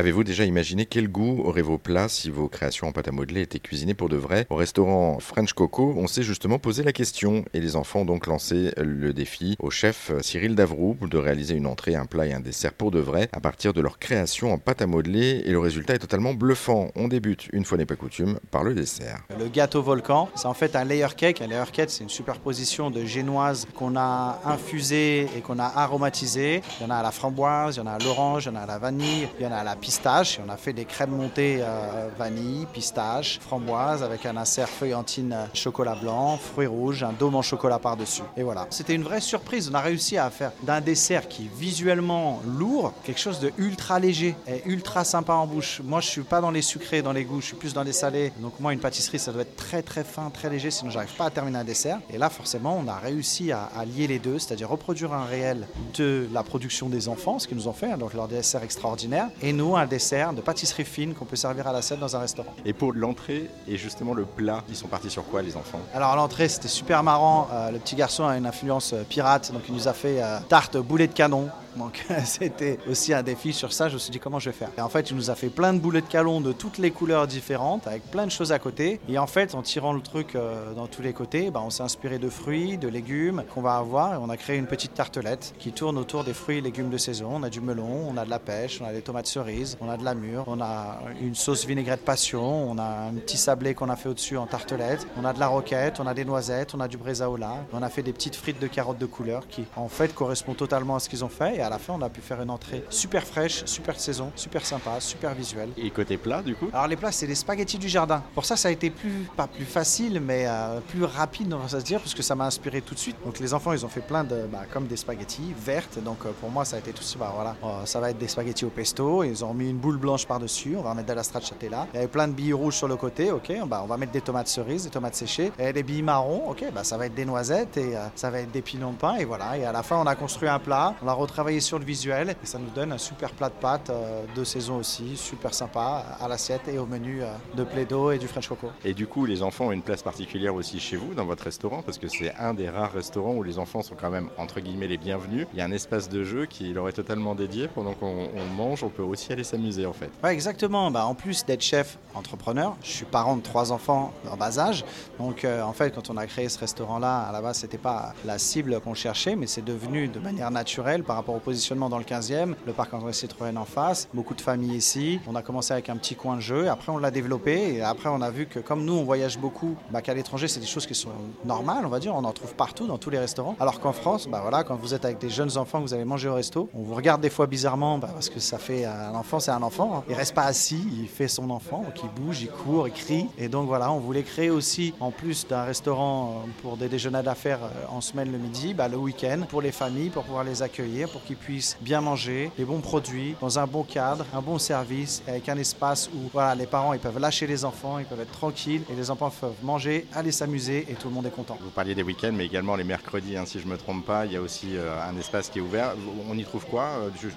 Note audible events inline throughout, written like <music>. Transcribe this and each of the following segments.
Avez-vous déjà imaginé quel goût auraient vos plats si vos créations en pâte à modeler étaient cuisinées pour de vrai Au restaurant French Coco, on s'est justement posé la question et les enfants ont donc lancé le défi au chef Cyril Davroux de réaliser une entrée, un plat et un dessert pour de vrai à partir de leur création en pâte à modeler et le résultat est totalement bluffant. On débute, une fois n'est pas coutume, par le dessert. Le gâteau volcan, c'est en fait un layer cake. Un layer cake, c'est une superposition de génoise qu'on a infusée et qu'on a aromatisée. Il y en a à la framboise, il y en a à l'orange, il y en a à la vanille, il y en a à la pistache. on a fait des crèmes montées euh, vanille, pistache, framboise avec un insert feuillantine euh, chocolat blanc, fruits rouges, un dôme en chocolat par-dessus. Et voilà. C'était une vraie surprise. On a réussi à faire d'un dessert qui est visuellement lourd quelque chose de ultra léger et ultra sympa en bouche. Moi, je suis pas dans les sucrés, dans les goûts, je suis plus dans les salés. Donc moi, une pâtisserie, ça doit être très très fin, très léger, sinon j'arrive pas à terminer un dessert. Et là, forcément, on a réussi à, lier les deux, c'est-à-dire reproduire un réel de la production des enfants, ce qu'ils nous ont fait, hein, donc leur dessert extraordinaire, et nous un dessert de pâtisserie fine qu'on peut servir à la scène dans un restaurant. Et pour l'entrée et justement le plat, ils sont partis sur quoi les enfants? Alors l'entrée, c'était super marrant. Euh, le petit garçon a une influence euh, pirate, donc il nous a fait euh, tarte boulet de canon. Donc <laughs> c'était aussi un défi sur ça. Je me suis dit comment je vais faire? Et en fait, il nous a fait plein de boulets de calon de toutes les couleurs différentes, avec plein de choses à côté. Et en fait, en tirant le truc euh, dans tous les côtés, bah, on s'est inspiré de fruits, de légumes qu'on va avoir. Et on a créé une petite tartelette qui tourne autour des fruits et légumes de saison. On a du melon, on a de la pêche, on a des tomates cerises, on a de la mûre, on a une sauce vinaigrette passion, on a un petit sablé qu'on a fait au-dessus en tartelette, on a de la roquette, on a des noisettes, on a du bresaola, on a fait des petites frites de carottes de couleur qui en fait correspondent totalement à ce qu'ils ont fait. Et à la fin, on a pu faire une entrée super fraîche, super saison, super sympa, super visuelle. Et côté plat, du coup? Alors les plats, c'est les spaghettis du jardin. Pour ça, ça a été plus, pas plus facile, mais euh, plus rapide, on va se dire, parce que ça m'a inspiré tout de suite. Donc les enfants, ils ont fait plein de, bah, comme des spaghettis vertes. Donc euh, pour moi, ça a été tout de suite, bah, voilà, oh, ça va être des spaghettis au pesto. Ils ont mis une boule blanche par-dessus. On va mettre de la stracciatella. Il y avait plein de billes rouges sur le côté. Ok, bah, on va mettre des tomates cerises, des tomates séchées. Et des billes marron. Ok, bah, ça va être des noisettes et euh, ça va être des pignons de pain. Et voilà. Et à la fin, on a construit un plat. On a retravaillé sur le visuel et ça nous donne un super plat de pâtes euh, de saison aussi, super sympa à l'assiette et au menu euh, de Plaido et du French Coco. Et du coup, les enfants ont une place particulière aussi chez vous dans votre restaurant parce que c'est un des rares restaurants où les enfants sont quand même entre guillemets les bienvenus. Il y a un espace de jeu qui leur est totalement dédié pendant qu'on mange, on peut aussi aller s'amuser en fait. Ouais, exactement. Bah, en plus d'être chef entrepreneur, je suis parent de trois enfants en bas âge. Donc euh, en fait, quand on a créé ce restaurant-là, à la base, c'était pas la cible qu'on cherchait, mais c'est devenu de manière naturelle par rapport au positionnement dans le 15e, le parc André Citroën en face, beaucoup de familles ici. On a commencé avec un petit coin de jeu, après on l'a développé et après on a vu que comme nous on voyage beaucoup, bah, qu'à l'étranger c'est des choses qui sont normales, on va dire, on en trouve partout dans tous les restaurants. Alors qu'en France, bah voilà, quand vous êtes avec des jeunes enfants, vous allez manger au resto, on vous regarde des fois bizarrement bah, parce que ça fait un enfant, c'est un enfant. Hein. Il reste pas assis, il fait son enfant, donc il bouge, il court, il crie. Et donc voilà, on voulait créer aussi, en plus d'un restaurant euh, pour des déjeuners d'affaires euh, en semaine le midi, bah, le week-end pour les familles, pour pouvoir les accueillir, pour qu'ils puissent bien manger, les bons produits, dans un bon cadre, un bon service, avec un espace où voilà, les parents ils peuvent lâcher les enfants, ils peuvent être tranquilles et les enfants peuvent manger, aller s'amuser et tout le monde est content. Vous parliez des week-ends, mais également les mercredis, hein, si je ne me trompe pas, il y a aussi euh, un espace qui est ouvert. On y trouve quoi?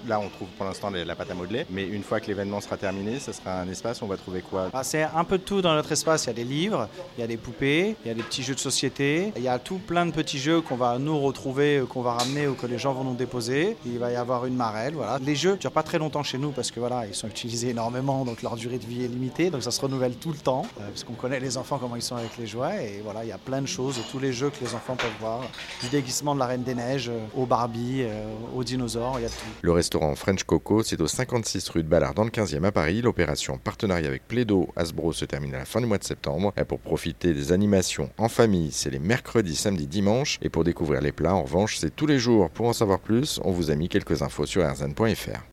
Là, on trouve pour l'instant la pâte à modeler, mais une fois que l'événement sera terminé, ce sera un espace où on va trouver quoi? Ah, C'est un peu de tout dans notre espace. Il y a des livres, il y a des poupées, il y a des petits jeux de société, il y a tout plein de petits jeux qu'on va nous retrouver, qu'on va ramener ou que les gens vont nous déposer. Il va y avoir une marelle, voilà. Les jeux ne durent pas très longtemps chez nous parce que voilà, ils sont utilisés énormément, donc leur durée de vie est limitée, donc ça se renouvelle tout le temps, euh, parce qu'on connaît les enfants comment ils sont avec les jouets, et voilà, il y a plein de choses, tous les jeux que les enfants peuvent voir, du déguisement de la Reine des Neiges euh, au Barbie, euh, aux dinosaures, il y a tout. Le restaurant French Coco, c'est au 56 rue de Ballard dans le 15e à Paris. L'opération partenariat avec Plaido Hasbro se termine à la fin du mois de septembre. Et pour profiter des animations en famille, c'est les mercredis, samedis, dimanches. Et pour découvrir les plats, en revanche, c'est tous les jours. Pour en savoir plus, on vous a mis quelques infos sur rzn.fr.